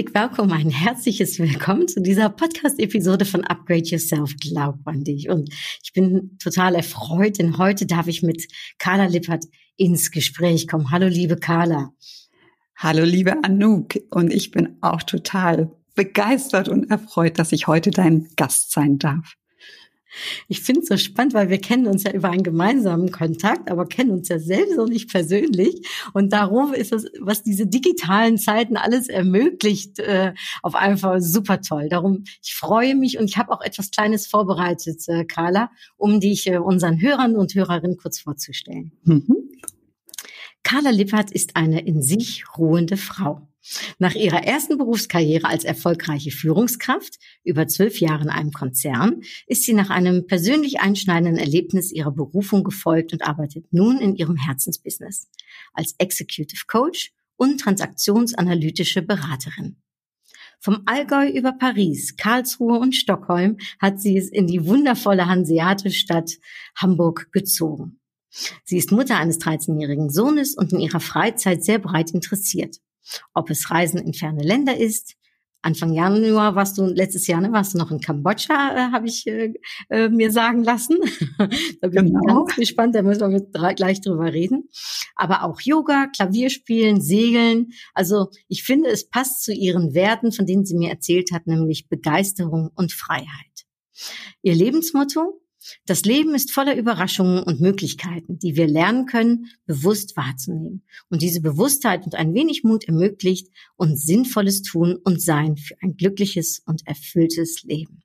Herzlich willkommen, ein herzliches Willkommen zu dieser Podcast-Episode von Upgrade Yourself, Glaub an dich. Und ich bin total erfreut, denn heute darf ich mit Carla Lippert ins Gespräch kommen. Hallo, liebe Carla. Hallo, liebe Anouk. Und ich bin auch total begeistert und erfreut, dass ich heute dein Gast sein darf. Ich finde es so spannend, weil wir kennen uns ja über einen gemeinsamen Kontakt, aber kennen uns ja selbst noch nicht persönlich. Und darum ist es, was diese digitalen Zeiten alles ermöglicht, äh, auf einfach super toll. Darum, ich freue mich und ich habe auch etwas Kleines vorbereitet, äh, Carla, um dich äh, unseren Hörern und Hörerinnen kurz vorzustellen. Mhm. Carla Lippert ist eine in sich ruhende Frau. Nach ihrer ersten Berufskarriere als erfolgreiche Führungskraft, über zwölf Jahre in einem Konzern, ist sie nach einem persönlich einschneidenden Erlebnis ihrer Berufung gefolgt und arbeitet nun in ihrem Herzensbusiness als Executive Coach und transaktionsanalytische Beraterin. Vom Allgäu über Paris, Karlsruhe und Stockholm hat sie es in die wundervolle hanseatische Stadt Hamburg gezogen. Sie ist Mutter eines 13-jährigen Sohnes und in ihrer Freizeit sehr breit interessiert. Ob es Reisen in ferne Länder ist. Anfang Januar warst du, letztes Jahr, ne, warst du noch in Kambodscha, äh, habe ich äh, äh, mir sagen lassen. da bin genau. ich ganz gespannt, da müssen wir gleich drüber reden. Aber auch Yoga, Klavierspielen, Segeln. Also ich finde, es passt zu ihren Werten, von denen sie mir erzählt hat, nämlich Begeisterung und Freiheit. Ihr Lebensmotto, das Leben ist voller Überraschungen und Möglichkeiten, die wir lernen können, bewusst wahrzunehmen. Und diese Bewusstheit und ein wenig Mut ermöglicht uns sinnvolles Tun und Sein für ein glückliches und erfülltes Leben.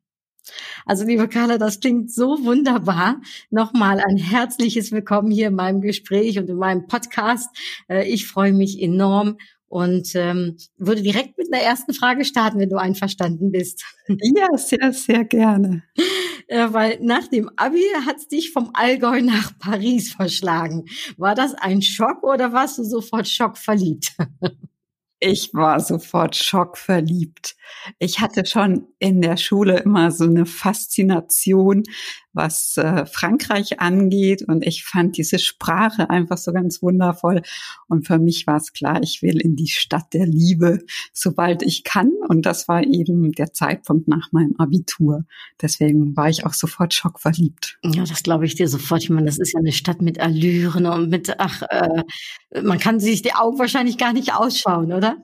Also liebe Carla, das klingt so wunderbar. Nochmal ein herzliches Willkommen hier in meinem Gespräch und in meinem Podcast. Äh, ich freue mich enorm und ähm, würde direkt mit einer ersten Frage starten, wenn du einverstanden bist. Ja, sehr, sehr gerne. Ja, weil nach dem Abi hat es dich vom Allgäu nach Paris verschlagen. War das ein Schock oder warst du sofort schockverliebt? Ich war sofort schockverliebt. Ich hatte schon in der Schule immer so eine Faszination, was äh, Frankreich angeht. Und ich fand diese Sprache einfach so ganz wundervoll. Und für mich war es klar, ich will in die Stadt der Liebe, sobald ich kann. Und das war eben der Zeitpunkt nach meinem Abitur. Deswegen war ich auch sofort schockverliebt. Ja, das glaube ich dir sofort. Ich meine, das ist ja eine Stadt mit Allüren und mit, ach, äh, man kann sich die Augen wahrscheinlich gar nicht ausschauen, oder?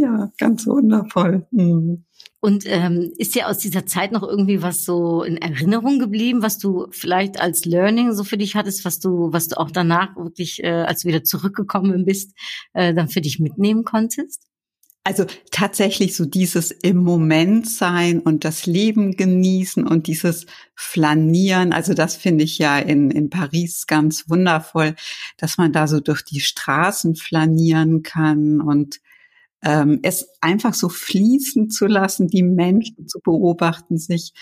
Ja, ganz wundervoll. Mhm. Und ähm, ist dir aus dieser Zeit noch irgendwie was so in Erinnerung geblieben, was du vielleicht als Learning so für dich hattest, was du, was du auch danach wirklich, äh, als du wieder zurückgekommen bist, äh, dann für dich mitnehmen konntest? Also tatsächlich so dieses im Moment sein und das Leben genießen und dieses Flanieren. Also das finde ich ja in, in Paris ganz wundervoll, dass man da so durch die Straßen flanieren kann und ähm, es einfach so fließen zu lassen, die Menschen zu beobachten, sich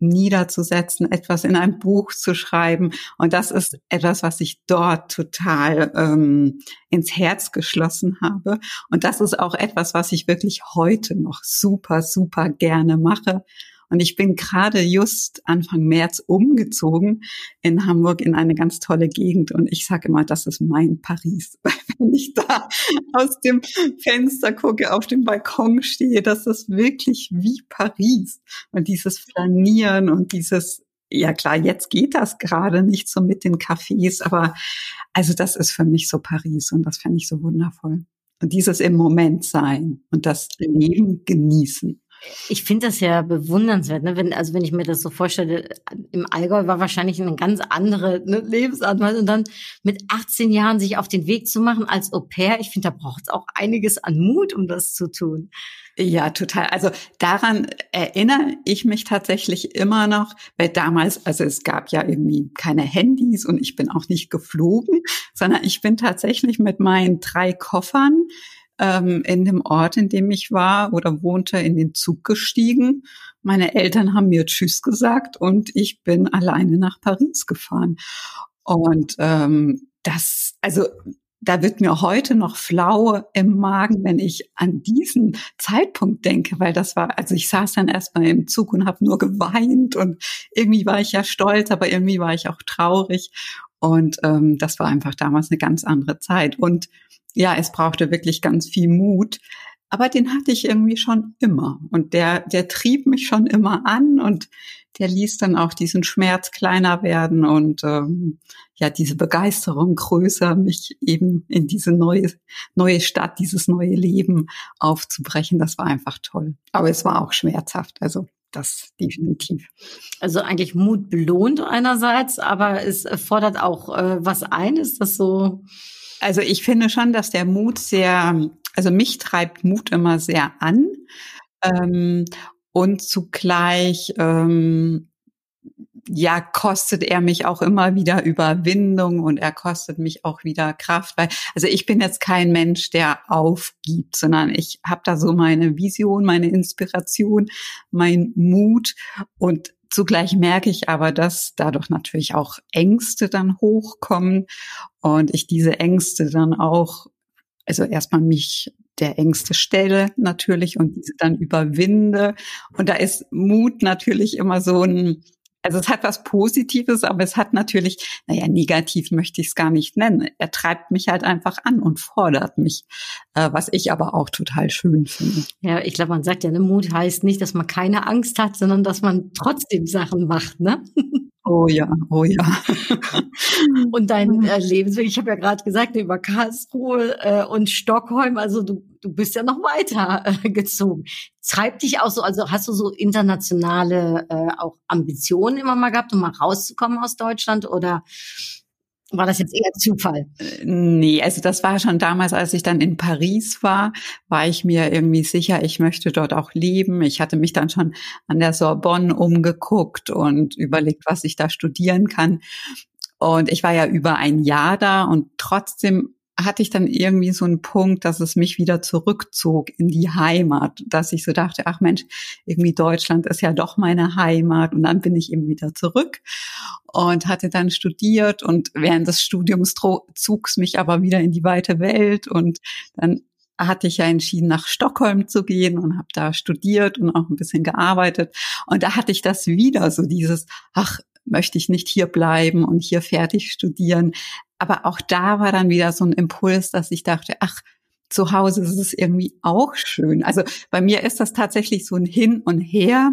niederzusetzen, etwas in ein Buch zu schreiben. Und das ist etwas, was ich dort total ähm, ins Herz geschlossen habe. Und das ist auch etwas, was ich wirklich heute noch super, super gerne mache. Und ich bin gerade just Anfang März umgezogen in Hamburg in eine ganz tolle Gegend. Und ich sage immer, das ist mein Paris. Wenn ich da aus dem Fenster gucke, auf dem Balkon stehe, das ist wirklich wie Paris. Und dieses Flanieren und dieses ja klar, jetzt geht das gerade nicht so mit den Cafés, aber also das ist für mich so Paris und das fände ich so wundervoll. Und dieses im Moment sein und das Leben genießen. Ich finde das ja bewundernswert, ne? wenn, also wenn ich mir das so vorstelle, im Allgäu war wahrscheinlich eine ganz andere ne, Lebensart und dann mit 18 Jahren sich auf den Weg zu machen als Au pair, ich finde, da braucht es auch einiges an Mut, um das zu tun. Ja, total. Also daran erinnere ich mich tatsächlich immer noch, weil damals, also es gab ja irgendwie keine Handys und ich bin auch nicht geflogen, sondern ich bin tatsächlich mit meinen drei Koffern ähm, in dem Ort, in dem ich war oder wohnte, in den Zug gestiegen. Meine Eltern haben mir Tschüss gesagt und ich bin alleine nach Paris gefahren. Und ähm, das, also da wird mir heute noch flau im Magen, wenn ich an diesen Zeitpunkt denke, weil das war, also ich saß dann erstmal im Zug und habe nur geweint und irgendwie war ich ja stolz, aber irgendwie war ich auch traurig und ähm, das war einfach damals eine ganz andere Zeit und ja, es brauchte wirklich ganz viel Mut, aber den hatte ich irgendwie schon immer und der, der trieb mich schon immer an und der ließ dann auch diesen Schmerz kleiner werden und ähm, ja diese Begeisterung größer, mich eben in diese neue neue Stadt, dieses neue Leben aufzubrechen. Das war einfach toll. Aber es war auch schmerzhaft. Also das definitiv. Also eigentlich Mut belohnt einerseits, aber es fordert auch äh, was ein. Ist das so? Also ich finde schon, dass der Mut sehr, also mich treibt Mut immer sehr an. Ähm, und zugleich ähm, ja kostet er mich auch immer wieder Überwindung und er kostet mich auch wieder Kraft, weil also ich bin jetzt kein Mensch, der aufgibt, sondern ich habe da so meine Vision, meine Inspiration, mein Mut und Zugleich merke ich aber, dass dadurch natürlich auch Ängste dann hochkommen und ich diese Ängste dann auch, also erstmal mich der Ängste stelle natürlich und diese dann überwinde. Und da ist Mut natürlich immer so ein, also es hat was Positives, aber es hat natürlich, naja, negativ möchte ich es gar nicht nennen. Er treibt mich halt einfach an und fordert mich, äh, was ich aber auch total schön finde. Ja, ich glaube, man sagt ja, ne, Mut heißt nicht, dass man keine Angst hat, sondern dass man trotzdem Sachen macht, ne? Oh ja, oh ja. und dein äh, Lebensweg, ich habe ja gerade gesagt, über Karlsruhe äh, und Stockholm, also du, du bist ja noch weiter äh, gezogen. Treibt dich auch so, also hast du so internationale äh, auch Ambitionen immer mal gehabt, um mal rauszukommen aus Deutschland oder war das jetzt eher Zufall? Äh, nee, also das war schon damals, als ich dann in Paris war, war ich mir irgendwie sicher, ich möchte dort auch leben. Ich hatte mich dann schon an der Sorbonne umgeguckt und überlegt, was ich da studieren kann. Und ich war ja über ein Jahr da und trotzdem hatte ich dann irgendwie so einen Punkt, dass es mich wieder zurückzog in die Heimat, dass ich so dachte, ach Mensch, irgendwie Deutschland ist ja doch meine Heimat und dann bin ich eben wieder zurück und hatte dann studiert und während des Studiums zog's mich aber wieder in die weite Welt und dann hatte ich ja entschieden, nach Stockholm zu gehen und habe da studiert und auch ein bisschen gearbeitet. Und da hatte ich das wieder, so dieses, ach, möchte ich nicht hier bleiben und hier fertig studieren. Aber auch da war dann wieder so ein Impuls, dass ich dachte, ach, zu Hause ist es irgendwie auch schön. Also bei mir ist das tatsächlich so ein Hin und Her.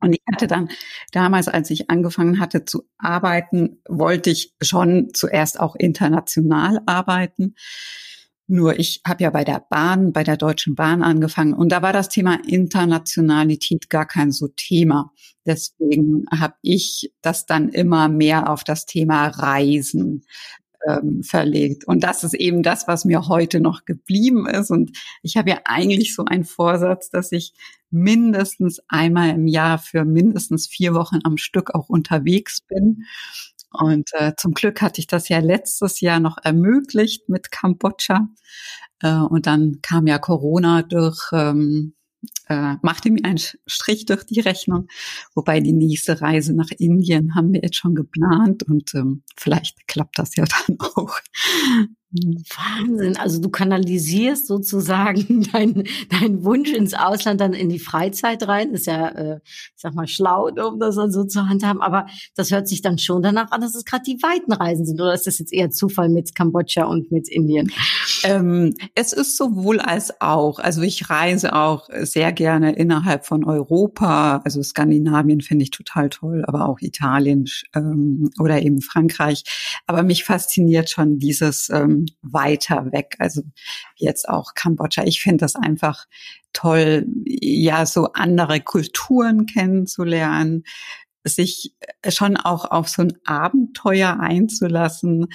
Und ich hatte dann damals, als ich angefangen hatte zu arbeiten, wollte ich schon zuerst auch international arbeiten. Nur ich habe ja bei der Bahn, bei der Deutschen Bahn angefangen und da war das Thema Internationalität gar kein so Thema. Deswegen habe ich das dann immer mehr auf das Thema Reisen ähm, verlegt. Und das ist eben das, was mir heute noch geblieben ist. Und ich habe ja eigentlich so einen Vorsatz, dass ich mindestens einmal im Jahr für mindestens vier Wochen am Stück auch unterwegs bin. Und äh, zum Glück hatte ich das ja letztes Jahr noch ermöglicht mit Kambodscha. Äh, und dann kam ja Corona durch, ähm, äh, machte mir einen Strich durch die Rechnung. Wobei die nächste Reise nach Indien haben wir jetzt schon geplant und ähm, vielleicht klappt das ja dann auch. Wahnsinn. Also du kanalisierst sozusagen deinen dein Wunsch ins Ausland dann in die Freizeit rein. Ist ja, äh, ich sag mal, schlau, um das dann so zu handhaben. Aber das hört sich dann schon danach an, dass es gerade die weiten Reisen sind. Oder ist das jetzt eher Zufall mit Kambodscha und mit Indien? Ähm, es ist sowohl als auch. Also ich reise auch sehr gerne innerhalb von Europa. Also Skandinavien finde ich total toll, aber auch Italien ähm, oder eben Frankreich. Aber mich fasziniert schon dieses ähm, weiter weg. Also jetzt auch Kambodscha. Ich finde das einfach toll, ja, so andere Kulturen kennenzulernen, sich schon auch auf so ein Abenteuer einzulassen,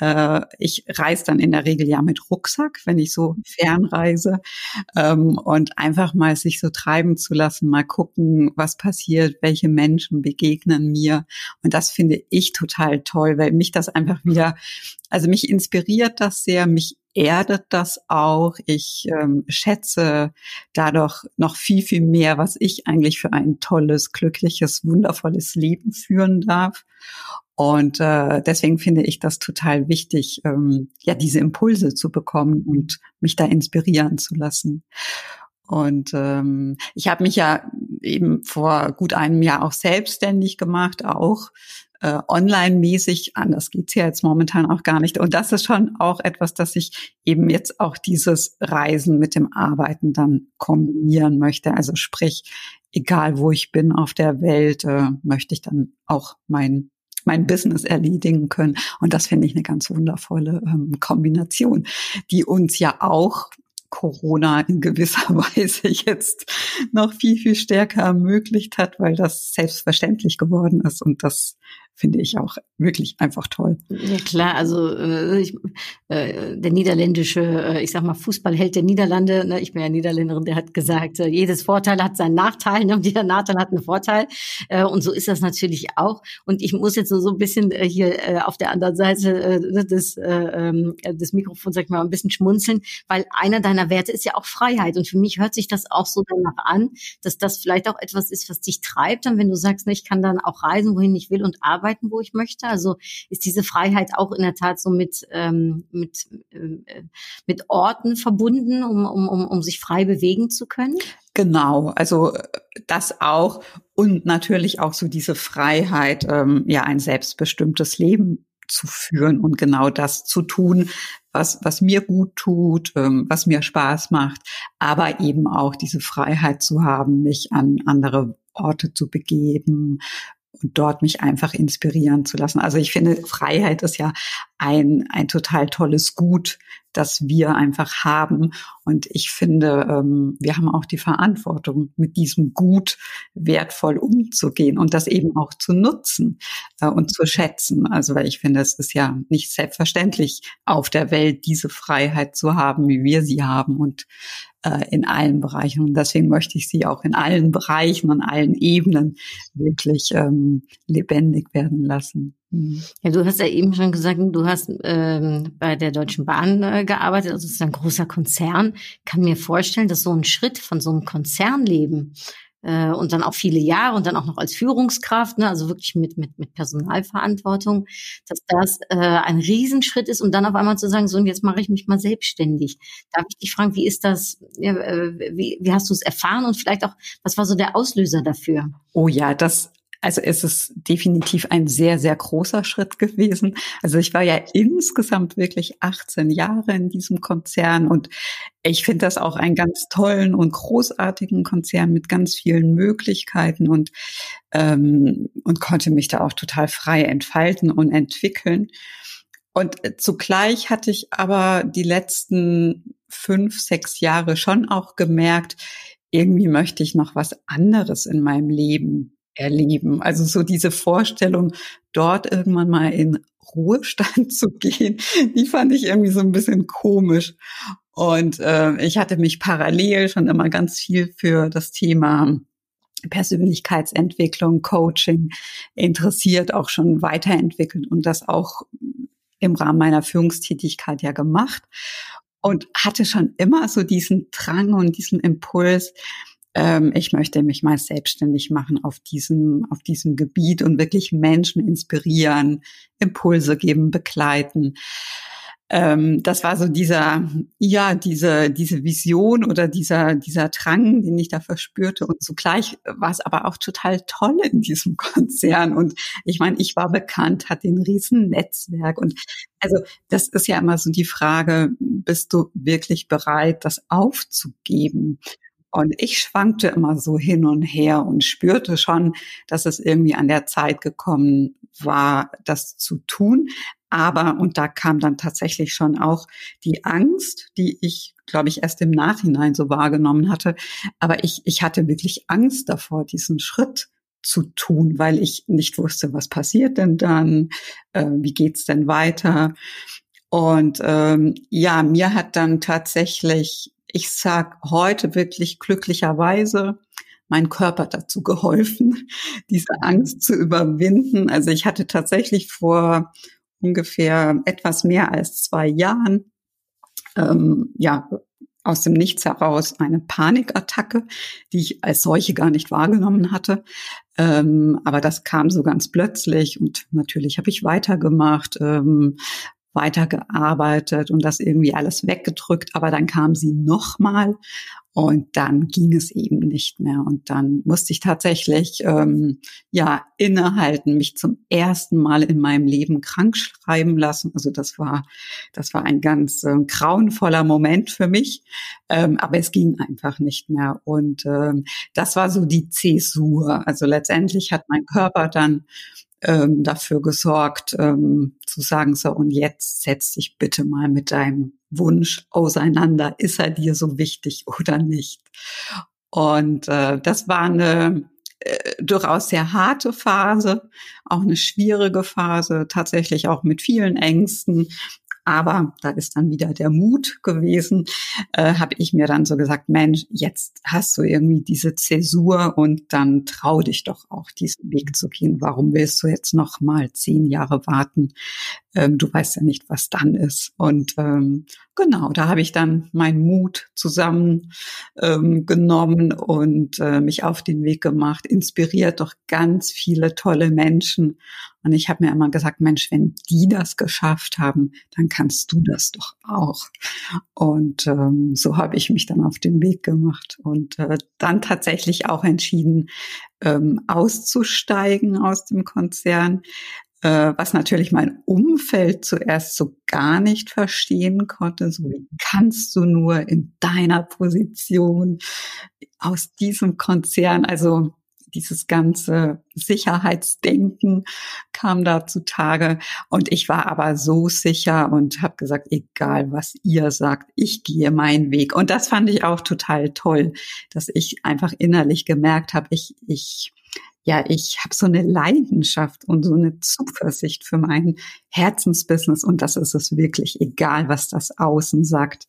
Äh, ich reise dann in der Regel ja mit Rucksack, wenn ich so fernreise. Ähm, und einfach mal sich so treiben zu lassen, mal gucken, was passiert, welche Menschen begegnen mir. Und das finde ich total toll, weil mich das einfach wieder, also mich inspiriert das sehr, mich erdet das auch. Ich ähm, schätze dadurch noch viel, viel mehr, was ich eigentlich für ein tolles, glückliches, wundervolles Leben führen darf. Und äh, deswegen finde ich das total wichtig, ähm, ja, diese Impulse zu bekommen und mich da inspirieren zu lassen. Und ähm, ich habe mich ja eben vor gut einem Jahr auch selbstständig gemacht, auch äh, online-mäßig. Anders geht's ja jetzt momentan auch gar nicht. Und das ist schon auch etwas, dass ich eben jetzt auch dieses Reisen mit dem Arbeiten dann kombinieren möchte. Also sprich, egal wo ich bin auf der Welt, äh, möchte ich dann auch mein mein Business erledigen können. Und das finde ich eine ganz wundervolle ähm, Kombination, die uns ja auch Corona in gewisser Weise jetzt noch viel, viel stärker ermöglicht hat, weil das selbstverständlich geworden ist. Und das finde ich auch wirklich einfach toll. Ja klar, also äh, ich, äh, der niederländische, äh, ich sag mal Fußballheld der Niederlande, ne, ich bin ja Niederländerin, der hat gesagt, äh, jedes Vorteil hat seinen Nachteil, ne, und jeder Nachteil hat einen Vorteil äh, und so ist das natürlich auch. Und ich muss jetzt so, so ein bisschen äh, hier äh, auf der anderen Seite äh, des, äh, ähm, des Mikrofons, sag ich mal, ein bisschen schmunzeln, weil einer deiner Werte ist ja auch Freiheit und für mich hört sich das auch so danach an, dass das vielleicht auch etwas ist, was dich treibt, und wenn du sagst, ne, ich kann dann auch reisen, wohin ich will und arbeiten, arbeiten, wo ich möchte? Also ist diese Freiheit auch in der Tat so mit, ähm, mit, äh, mit Orten verbunden, um, um, um, um sich frei bewegen zu können? Genau, also äh, das auch und natürlich auch so diese Freiheit, ähm, ja, ein selbstbestimmtes Leben zu führen und genau das zu tun, was, was mir gut tut, ähm, was mir Spaß macht, aber eben auch diese Freiheit zu haben, mich an andere Orte zu begeben, und dort mich einfach inspirieren zu lassen. Also ich finde, Freiheit ist ja ein, ein total tolles Gut, das wir einfach haben. Und ich finde, ähm, wir haben auch die Verantwortung, mit diesem Gut wertvoll umzugehen und das eben auch zu nutzen äh, und zu schätzen. Also weil ich finde, es ist ja nicht selbstverständlich, auf der Welt diese Freiheit zu haben, wie wir sie haben. Und äh, in allen Bereichen. Und deswegen möchte ich sie auch in allen Bereichen und allen Ebenen wirklich ähm, lebendig werden lassen. Mhm. Ja, du hast ja eben schon gesagt, du hast ähm, bei der Deutschen Bahn äh, gearbeitet, also es ist ein großer Konzern. Kann mir vorstellen, dass so ein Schritt von so einem Konzernleben äh, und dann auch viele Jahre und dann auch noch als Führungskraft, ne, also wirklich mit, mit, mit Personalverantwortung, dass das äh, ein Riesenschritt ist und dann auf einmal zu sagen, so und jetzt mache ich mich mal selbstständig. Darf ich dich fragen, wie ist das, äh, wie, wie hast du es erfahren und vielleicht auch, was war so der Auslöser dafür? Oh ja, das also es ist definitiv ein sehr, sehr großer Schritt gewesen. Also ich war ja insgesamt wirklich 18 Jahre in diesem Konzern und ich finde das auch einen ganz tollen und großartigen Konzern mit ganz vielen Möglichkeiten und, ähm, und konnte mich da auch total frei entfalten und entwickeln. Und zugleich hatte ich aber die letzten fünf, sechs Jahre schon auch gemerkt, irgendwie möchte ich noch was anderes in meinem Leben erleben. Also so diese Vorstellung, dort irgendwann mal in Ruhestand zu gehen, die fand ich irgendwie so ein bisschen komisch. Und äh, ich hatte mich parallel schon immer ganz viel für das Thema Persönlichkeitsentwicklung, Coaching interessiert, auch schon weiterentwickelt und das auch im Rahmen meiner Führungstätigkeit ja gemacht und hatte schon immer so diesen Drang und diesen Impuls, ähm, ich möchte mich mal selbstständig machen auf diesem, auf diesem Gebiet und wirklich Menschen inspirieren, Impulse geben, begleiten. Ähm, das war so dieser, ja, diese, diese Vision oder dieser, dieser Drang, den ich da verspürte. Und zugleich war es aber auch total toll in diesem Konzern. Und ich meine, ich war bekannt, hatte ein riesen Netzwerk. Und also das ist ja immer so die Frage, bist du wirklich bereit, das aufzugeben? Und ich schwankte immer so hin und her und spürte schon, dass es irgendwie an der Zeit gekommen war, das zu tun. Aber, und da kam dann tatsächlich schon auch die Angst, die ich, glaube ich, erst im Nachhinein so wahrgenommen hatte. Aber ich, ich hatte wirklich Angst davor, diesen Schritt zu tun, weil ich nicht wusste, was passiert denn dann, äh, wie geht's denn weiter. Und ähm, ja, mir hat dann tatsächlich, ich sag heute wirklich glücklicherweise, mein Körper dazu geholfen, diese Angst zu überwinden. Also ich hatte tatsächlich vor ungefähr etwas mehr als zwei Jahren ähm, ja aus dem Nichts heraus eine Panikattacke, die ich als solche gar nicht wahrgenommen hatte. Ähm, aber das kam so ganz plötzlich und natürlich habe ich weitergemacht, ähm, weitergearbeitet und das irgendwie alles weggedrückt. Aber dann kam sie nochmal und dann ging es eben nicht mehr. Und dann musste ich tatsächlich ähm, ja innehalten, mich zum ersten Mal in meinem Leben krank schreiben lassen. Also das war das war ein ganz äh, grauenvoller Moment für mich. Ähm, aber es ging einfach nicht mehr. Und ähm, das war so die Zäsur. Also letztendlich hat mein Körper dann ähm, dafür gesorgt, ähm, zu sagen, so, und jetzt setz dich bitte mal mit deinem Wunsch auseinander. Ist er dir so wichtig oder nicht? Und äh, das war eine äh, durchaus sehr harte Phase, auch eine schwierige Phase, tatsächlich auch mit vielen Ängsten, aber da ist dann wieder der Mut gewesen, äh, habe ich mir dann so gesagt, Mensch, jetzt hast du irgendwie diese Zäsur und dann trau dich doch auch diesen Weg zu gehen. Warum willst du jetzt noch mal zehn Jahre warten? Ähm, du weißt ja nicht, was dann ist. Und ähm, genau, da habe ich dann meinen Mut zusammen ähm, und äh, mich auf den Weg gemacht, inspiriert durch ganz viele tolle Menschen. Und ich habe mir immer gesagt, Mensch, wenn die das geschafft haben, dann kannst du das doch auch. Und ähm, so habe ich mich dann auf den Weg gemacht und äh, dann tatsächlich auch entschieden, ähm, auszusteigen aus dem Konzern, was natürlich mein Umfeld zuerst so gar nicht verstehen konnte. So wie kannst du nur in deiner Position aus diesem Konzern, also dieses ganze Sicherheitsdenken kam da zutage. Und ich war aber so sicher und habe gesagt, egal was ihr sagt, ich gehe meinen Weg. Und das fand ich auch total toll, dass ich einfach innerlich gemerkt habe, ich, ich ja, ich habe so eine Leidenschaft und so eine Zuversicht für mein Herzensbusiness und das ist es wirklich, egal was das Außen sagt.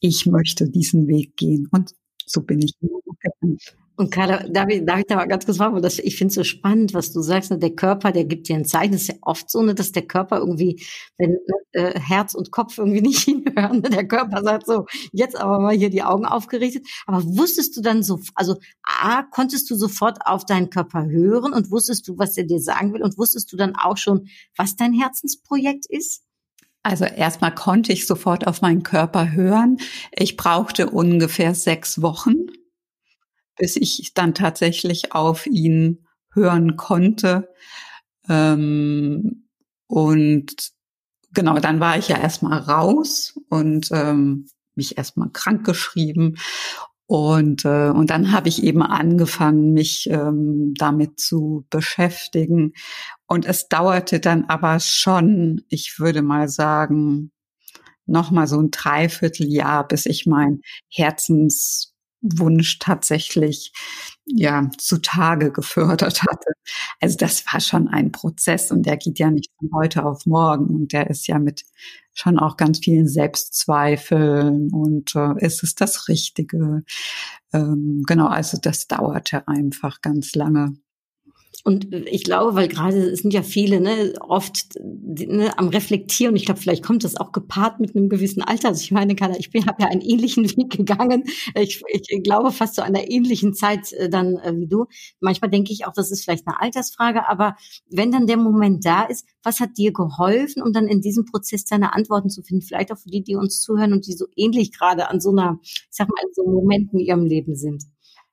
Ich möchte diesen Weg gehen und so bin ich. Und Carla, darf ich, darf ich da mal ganz kurz fragen, weil das, ich finde es so spannend, was du sagst, ne, der Körper, der gibt dir ein Zeichen. Das ist ja oft so, ne, dass der Körper irgendwie, wenn ne, äh, Herz und Kopf irgendwie nicht hinhören, ne, der Körper sagt so, jetzt aber mal hier die Augen aufgerichtet. Aber wusstest du dann so, also A, konntest du sofort auf deinen Körper hören und wusstest du, was er dir sagen will und wusstest du dann auch schon, was dein Herzensprojekt ist? Also erstmal konnte ich sofort auf meinen Körper hören. Ich brauchte ungefähr sechs Wochen bis ich dann tatsächlich auf ihn hören konnte. Ähm, und genau, dann war ich ja erstmal raus und ähm, mich erstmal krank geschrieben. Und, äh, und dann habe ich eben angefangen, mich ähm, damit zu beschäftigen. Und es dauerte dann aber schon, ich würde mal sagen, noch mal so ein Dreivierteljahr, bis ich mein Herzens Wunsch tatsächlich ja zutage gefördert hatte. Also das war schon ein Prozess und der geht ja nicht von heute auf morgen und der ist ja mit schon auch ganz vielen Selbstzweifeln und äh, ist es das Richtige? Ähm, genau, also das dauerte einfach ganz lange. Und ich glaube, weil gerade es sind ja viele ne, oft ne, am Reflektieren. Ich glaube, vielleicht kommt das auch gepaart mit einem gewissen Alter. Also ich meine, Carla, ich habe ja einen ähnlichen Weg gegangen. Ich, ich glaube fast zu einer ähnlichen Zeit äh, dann äh, wie du. Manchmal denke ich auch, das ist vielleicht eine Altersfrage. Aber wenn dann der Moment da ist, was hat dir geholfen, um dann in diesem Prozess deine Antworten zu finden? Vielleicht auch für die, die uns zuhören und die so ähnlich gerade an so einer, ich sag mal, an so Momenten in ihrem Leben sind.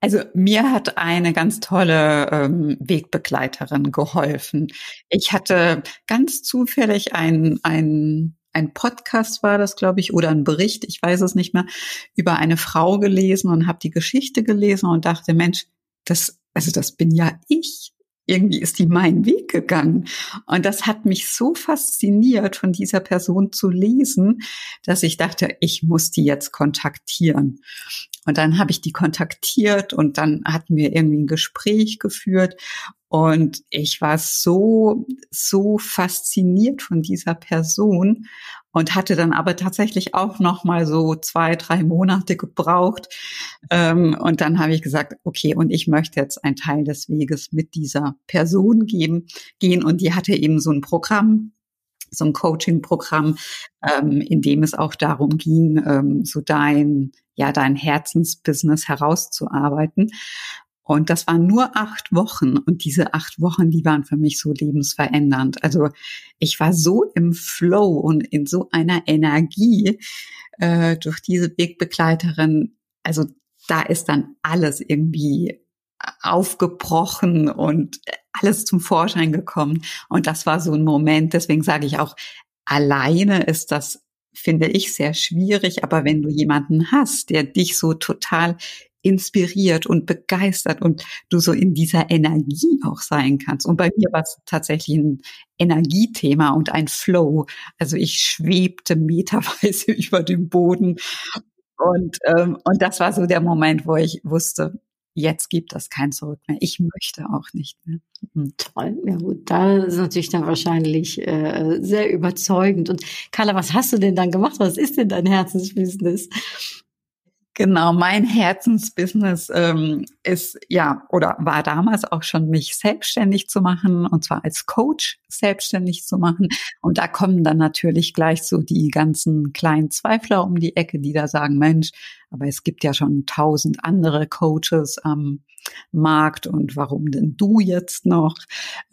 Also mir hat eine ganz tolle ähm, Wegbegleiterin geholfen. Ich hatte ganz zufällig ein, ein, ein Podcast war das, glaube ich, oder ein Bericht, ich weiß es nicht mehr, über eine Frau gelesen und habe die Geschichte gelesen und dachte, Mensch, das, also das bin ja ich irgendwie ist die meinen Weg gegangen. Und das hat mich so fasziniert, von dieser Person zu lesen, dass ich dachte, ich muss die jetzt kontaktieren. Und dann habe ich die kontaktiert und dann hatten wir irgendwie ein Gespräch geführt. Und ich war so, so fasziniert von dieser Person und hatte dann aber tatsächlich auch noch mal so zwei, drei Monate gebraucht. Ähm, und dann habe ich gesagt, okay, und ich möchte jetzt einen Teil des Weges mit dieser Person geben, gehen. Und die hatte eben so ein Programm, so ein Coaching-Programm, ähm, in dem es auch darum ging, ähm, so dein, ja, dein Herzensbusiness herauszuarbeiten. Und das waren nur acht Wochen. Und diese acht Wochen, die waren für mich so lebensverändernd. Also ich war so im Flow und in so einer Energie äh, durch diese Wegbegleiterin. Also da ist dann alles irgendwie aufgebrochen und alles zum Vorschein gekommen. Und das war so ein Moment, deswegen sage ich auch, alleine ist das, finde ich, sehr schwierig. Aber wenn du jemanden hast, der dich so total inspiriert und begeistert und du so in dieser Energie auch sein kannst. Und bei mir war es tatsächlich ein Energiethema und ein Flow. Also ich schwebte meterweise über dem Boden. Und, ähm, und das war so der Moment, wo ich wusste, jetzt gibt es kein Zurück mehr. Ich möchte auch nicht mehr. Mhm. Toll, ja gut, da ist natürlich dann wahrscheinlich äh, sehr überzeugend. Und Carla, was hast du denn dann gemacht? Was ist denn dein Herzensbusiness? Genau, mein Herzensbusiness ähm, ist ja oder war damals auch schon, mich selbstständig zu machen und zwar als Coach selbstständig zu machen. Und da kommen dann natürlich gleich so die ganzen kleinen Zweifler um die Ecke, die da sagen, Mensch, aber es gibt ja schon tausend andere Coaches am Markt und warum denn du jetzt noch?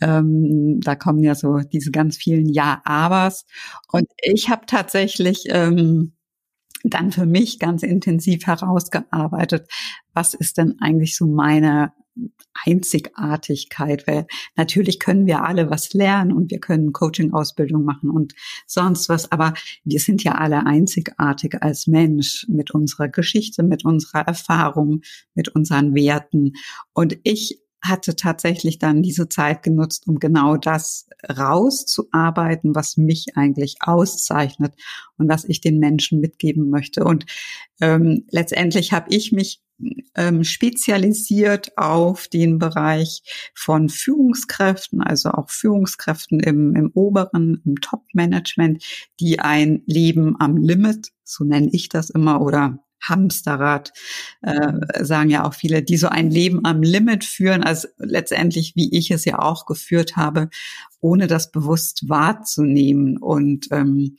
Ähm, da kommen ja so diese ganz vielen Ja-Abers. Und ich habe tatsächlich ähm, dann für mich ganz intensiv herausgearbeitet, was ist denn eigentlich so meine Einzigartigkeit, weil natürlich können wir alle was lernen und wir können Coaching-Ausbildung machen und sonst was, aber wir sind ja alle einzigartig als Mensch mit unserer Geschichte, mit unserer Erfahrung, mit unseren Werten. Und ich hatte tatsächlich dann diese Zeit genutzt, um genau das rauszuarbeiten, was mich eigentlich auszeichnet und was ich den Menschen mitgeben möchte. Und ähm, letztendlich habe ich mich ähm, spezialisiert auf den Bereich von Führungskräften, also auch Führungskräften im, im oberen, im Top-Management, die ein Leben am Limit, so nenne ich das immer, oder Hamsterrad, äh, sagen ja auch viele, die so ein Leben am Limit führen, als letztendlich, wie ich es ja auch geführt habe, ohne das bewusst wahrzunehmen. Und ähm,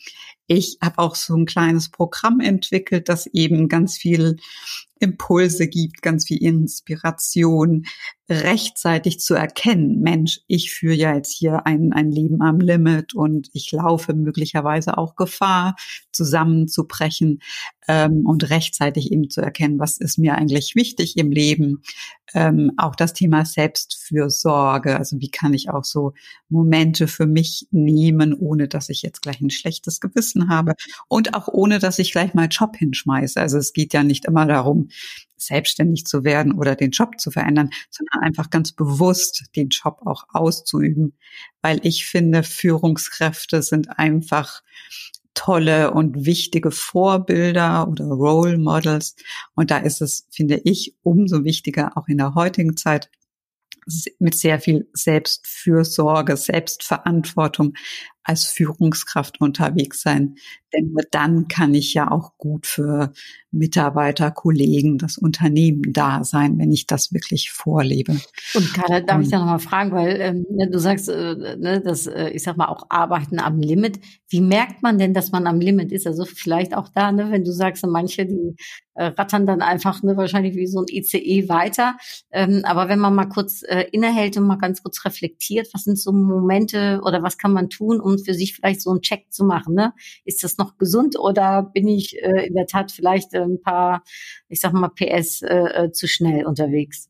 ich habe auch so ein kleines Programm entwickelt, das eben ganz viel Impulse gibt, ganz viel Inspiration, rechtzeitig zu erkennen, Mensch, ich führe ja jetzt hier ein, ein Leben am Limit und ich laufe möglicherweise auch Gefahr, zusammenzubrechen ähm, und rechtzeitig eben zu erkennen, was ist mir eigentlich wichtig im Leben. Ähm, auch das Thema Selbstfürsorge, also wie kann ich auch so Momente für mich nehmen, ohne dass ich jetzt gleich ein schlechtes Gewissen habe und auch ohne, dass ich gleich mal Job hinschmeiße. Also es geht ja nicht immer darum, selbstständig zu werden oder den Job zu verändern, sondern einfach ganz bewusst den Job auch auszuüben, weil ich finde, Führungskräfte sind einfach tolle und wichtige Vorbilder oder Role Models. Und da ist es, finde ich, umso wichtiger, auch in der heutigen Zeit, mit sehr viel Selbstfürsorge, Selbstverantwortung als Führungskraft unterwegs sein. Denn nur dann kann ich ja auch gut für Mitarbeiter, Kollegen, das Unternehmen da sein, wenn ich das wirklich vorlebe. Und Carla, darf ich da nochmal fragen, weil ähm, ne, du sagst, äh, ne, dass äh, ich sag mal auch Arbeiten am Limit. Wie merkt man denn, dass man am Limit ist? Also vielleicht auch da, ne, wenn du sagst, manche, die äh, rattern dann einfach ne, wahrscheinlich wie so ein ICE weiter. Ähm, aber wenn man mal kurz äh, innehält und mal ganz kurz reflektiert, was sind so Momente oder was kann man tun, um für sich vielleicht so einen Check zu machen. Ne? Ist das noch gesund oder bin ich äh, in der Tat vielleicht äh, ein paar, ich sag mal, PS äh, äh, zu schnell unterwegs?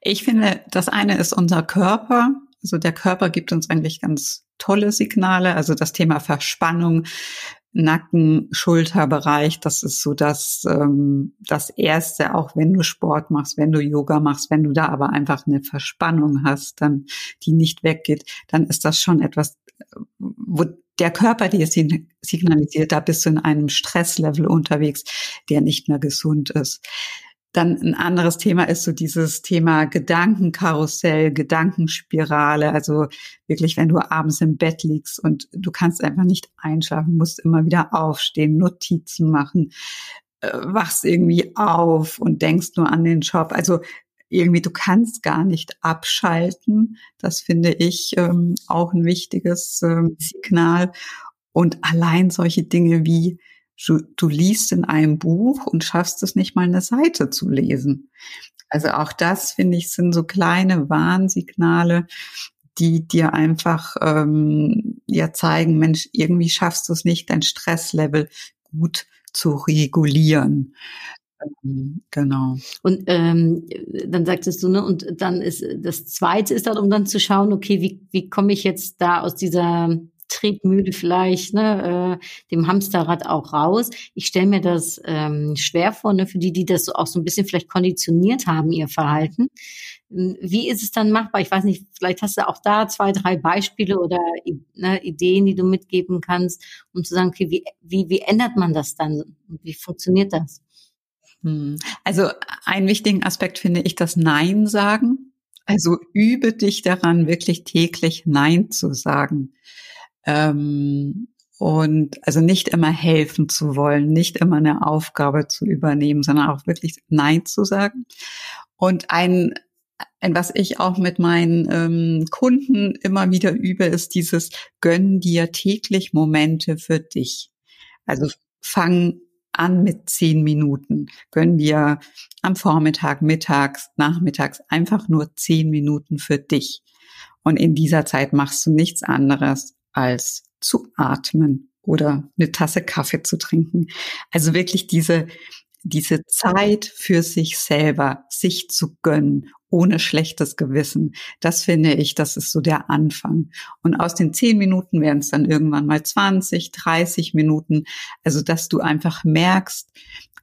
Ich finde, das eine ist unser Körper. Also der Körper gibt uns eigentlich ganz tolle Signale. Also das Thema Verspannung, Nacken, Schulterbereich, das ist so das, ähm, das Erste, auch wenn du Sport machst, wenn du Yoga machst, wenn du da aber einfach eine Verspannung hast, dann die nicht weggeht, dann ist das schon etwas, wo der Körper dir signalisiert, da bist du in einem Stresslevel unterwegs, der nicht mehr gesund ist. Dann ein anderes Thema ist so dieses Thema Gedankenkarussell, Gedankenspirale. Also wirklich, wenn du abends im Bett liegst und du kannst einfach nicht einschlafen, musst immer wieder aufstehen, Notizen machen, äh, wachst irgendwie auf und denkst nur an den Job. Also irgendwie, du kannst gar nicht abschalten. Das finde ich ähm, auch ein wichtiges ähm, Signal. Und allein solche Dinge wie du, du liest in einem Buch und schaffst es nicht mal eine Seite zu lesen. Also auch das, finde ich, sind so kleine Warnsignale, die dir einfach ähm, ja zeigen, Mensch, irgendwie schaffst du es nicht, dein Stresslevel gut zu regulieren. Ähm, genau. Und ähm, dann sagtest du, ne, und dann ist das zweite ist dann, um dann zu schauen, okay, wie, wie komme ich jetzt da aus dieser Tretmühle vielleicht, ne, äh, dem Hamsterrad auch raus. Ich stelle mir das ähm, schwer vor, ne, für die, die das auch so ein bisschen vielleicht konditioniert haben, ihr Verhalten. Hm, wie ist es dann machbar? Ich weiß nicht, vielleicht hast du auch da zwei, drei Beispiele oder ne, Ideen, die du mitgeben kannst, um zu sagen, okay, wie, wie, wie ändert man das dann? Wie funktioniert das? Hm. Also einen wichtigen Aspekt finde ich das Nein sagen. Also übe dich daran, wirklich täglich Nein zu sagen. Ähm, und also nicht immer helfen zu wollen, nicht immer eine Aufgabe zu übernehmen, sondern auch wirklich Nein zu sagen. Und ein, ein was ich auch mit meinen ähm, Kunden immer wieder übe, ist dieses Gönn dir täglich Momente für dich. Also fang an mit zehn Minuten. Gönn dir am Vormittag, mittags, nachmittags einfach nur zehn Minuten für dich. Und in dieser Zeit machst du nichts anderes als zu atmen oder eine Tasse Kaffee zu trinken. Also wirklich diese, diese Zeit für sich selber, sich zu gönnen, ohne schlechtes Gewissen. Das finde ich, das ist so der Anfang. Und aus den zehn Minuten werden es dann irgendwann mal 20, 30 Minuten. Also, dass du einfach merkst,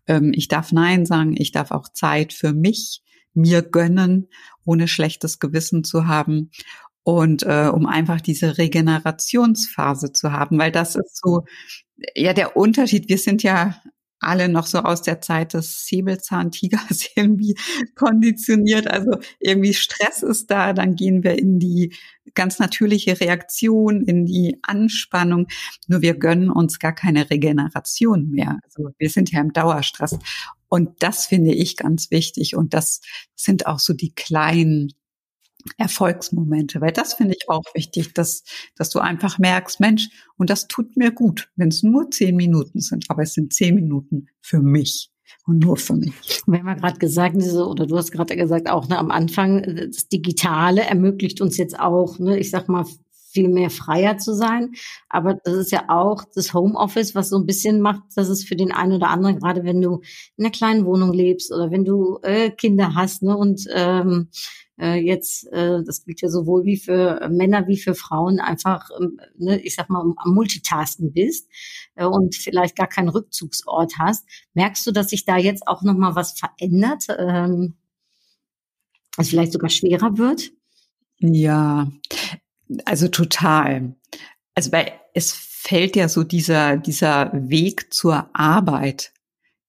ähm, ich darf Nein sagen, ich darf auch Zeit für mich mir gönnen, ohne schlechtes Gewissen zu haben und äh, um einfach diese Regenerationsphase zu haben, weil das ist so ja der Unterschied. Wir sind ja alle noch so aus der Zeit des Säbelzahntigers irgendwie konditioniert. Also irgendwie Stress ist da, dann gehen wir in die ganz natürliche Reaktion, in die Anspannung. Nur wir gönnen uns gar keine Regeneration mehr. Also wir sind ja im Dauerstress. Und das finde ich ganz wichtig. Und das sind auch so die kleinen Erfolgsmomente, weil das finde ich auch wichtig, dass, dass du einfach merkst, Mensch, und das tut mir gut, wenn es nur zehn Minuten sind, aber es sind zehn Minuten für mich und nur für mich. Wir haben ja gerade gesagt, oder du hast gerade gesagt, auch ne, am Anfang, das Digitale ermöglicht uns jetzt auch, ne, ich sag mal, viel mehr freier zu sein. Aber das ist ja auch das Homeoffice, was so ein bisschen macht, dass es für den einen oder anderen, gerade wenn du in einer kleinen Wohnung lebst oder wenn du äh, Kinder hast ne, und ähm, äh, jetzt, äh, das gilt ja sowohl wie für Männer wie für Frauen, einfach, ähm, ne, ich sag mal, am Multitasken bist äh, und vielleicht gar keinen Rückzugsort hast. Merkst du, dass sich da jetzt auch nochmal was verändert? Ähm, es vielleicht sogar schwerer wird? Ja, also total. Also bei, es fällt ja so dieser, dieser Weg zur Arbeit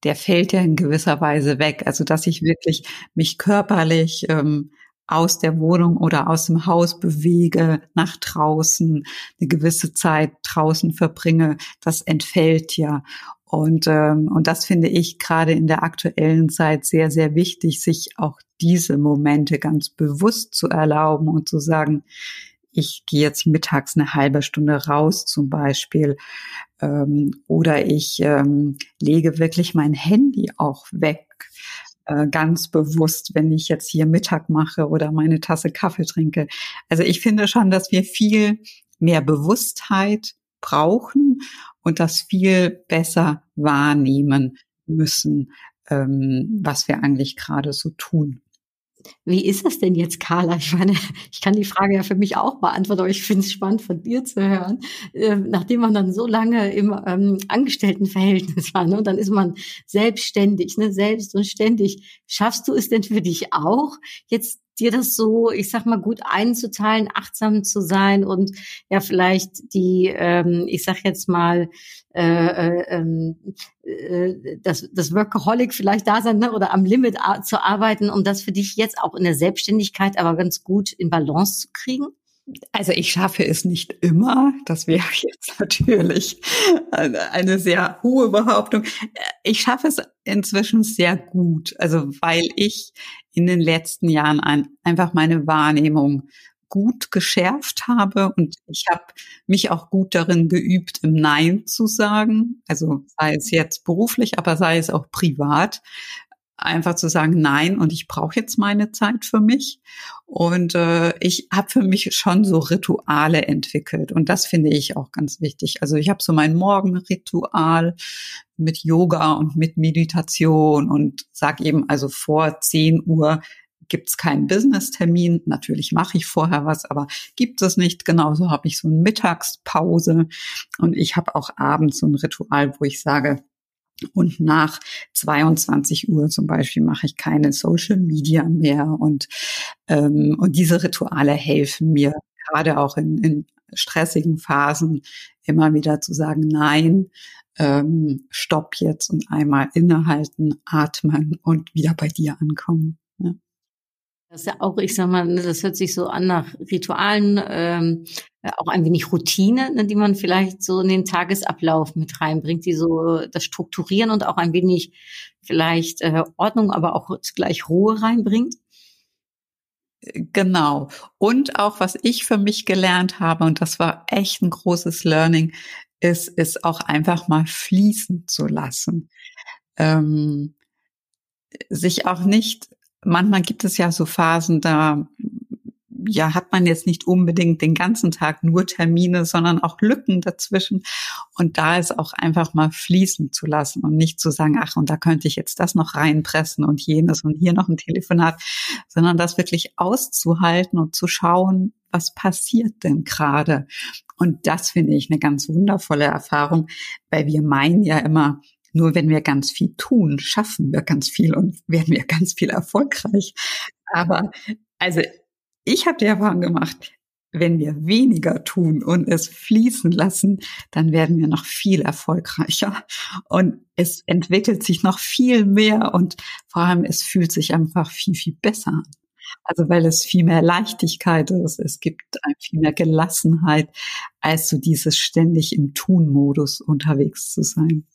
der fällt ja in gewisser Weise weg. Also dass ich wirklich mich körperlich ähm, aus der Wohnung oder aus dem Haus bewege, nach draußen, eine gewisse Zeit draußen verbringe, das entfällt ja. Und, ähm, und das finde ich gerade in der aktuellen Zeit sehr, sehr wichtig, sich auch diese Momente ganz bewusst zu erlauben und zu sagen, ich gehe jetzt mittags eine halbe Stunde raus zum Beispiel ähm, oder ich ähm, lege wirklich mein Handy auch weg äh, ganz bewusst, wenn ich jetzt hier Mittag mache oder meine Tasse Kaffee trinke. Also ich finde schon, dass wir viel mehr Bewusstheit brauchen und das viel besser wahrnehmen müssen, ähm, was wir eigentlich gerade so tun. Wie ist das denn jetzt, Carla? Ich meine, ich kann die Frage ja für mich auch beantworten, aber ich finde es spannend von dir zu hören. Äh, nachdem man dann so lange im ähm, Angestelltenverhältnis war, ne, und dann ist man selbstständig, ne, selbst und ständig. Schaffst du es denn für dich auch, jetzt dir das so, ich sag mal, gut einzuteilen, achtsam zu sein und ja vielleicht die, ähm, ich sag jetzt mal, äh, äh, ähm, äh, das, das Workaholic vielleicht da sein ne? oder am Limit zu arbeiten, um das für dich jetzt auch in der Selbstständigkeit aber ganz gut in Balance zu kriegen? Also ich schaffe es nicht immer. Das wäre jetzt natürlich eine sehr hohe Behauptung. Ich schaffe es inzwischen sehr gut. Also weil ich in den letzten Jahren ein, einfach meine Wahrnehmung gut geschärft habe und ich habe mich auch gut darin geübt, im Nein zu sagen. Also sei es jetzt beruflich, aber sei es auch privat einfach zu sagen, nein, und ich brauche jetzt meine Zeit für mich. Und äh, ich habe für mich schon so Rituale entwickelt. Und das finde ich auch ganz wichtig. Also ich habe so mein Morgenritual mit Yoga und mit Meditation und sage eben, also vor 10 Uhr gibt's keinen Business-Termin. Natürlich mache ich vorher was, aber gibt es nicht. Genauso habe ich so eine Mittagspause und ich habe auch abends so ein Ritual, wo ich sage, und nach 22 Uhr zum Beispiel mache ich keine Social Media mehr. Und, ähm, und diese Rituale helfen mir gerade auch in, in stressigen Phasen immer wieder zu sagen, nein, ähm, stopp jetzt und einmal innehalten, atmen und wieder bei dir ankommen. Ja. Das ist ja auch, ich sag mal, ne, das hört sich so an nach Ritualen, ähm, auch ein wenig Routine, ne, die man vielleicht so in den Tagesablauf mit reinbringt, die so das Strukturieren und auch ein wenig vielleicht äh, Ordnung, aber auch gleich Ruhe reinbringt. Genau. Und auch was ich für mich gelernt habe, und das war echt ein großes Learning, ist, ist auch einfach mal fließen zu lassen. Ähm, sich auch nicht manchmal gibt es ja so Phasen, da ja, hat man jetzt nicht unbedingt den ganzen Tag nur Termine, sondern auch Lücken dazwischen. Und da ist auch einfach mal fließen zu lassen und nicht zu sagen, ach, und da könnte ich jetzt das noch reinpressen und jenes und hier noch ein Telefonat, sondern das wirklich auszuhalten und zu schauen, was passiert denn gerade? Und das finde ich eine ganz wundervolle Erfahrung, weil wir meinen ja immer, nur wenn wir ganz viel tun, schaffen wir ganz viel und werden wir ganz viel erfolgreich. Aber also ich habe die Erfahrung gemacht, wenn wir weniger tun und es fließen lassen, dann werden wir noch viel erfolgreicher und es entwickelt sich noch viel mehr und vor allem es fühlt sich einfach viel, viel besser an. Also weil es viel mehr Leichtigkeit ist, es gibt viel mehr Gelassenheit, als so dieses ständig im Tun-Modus unterwegs zu sein.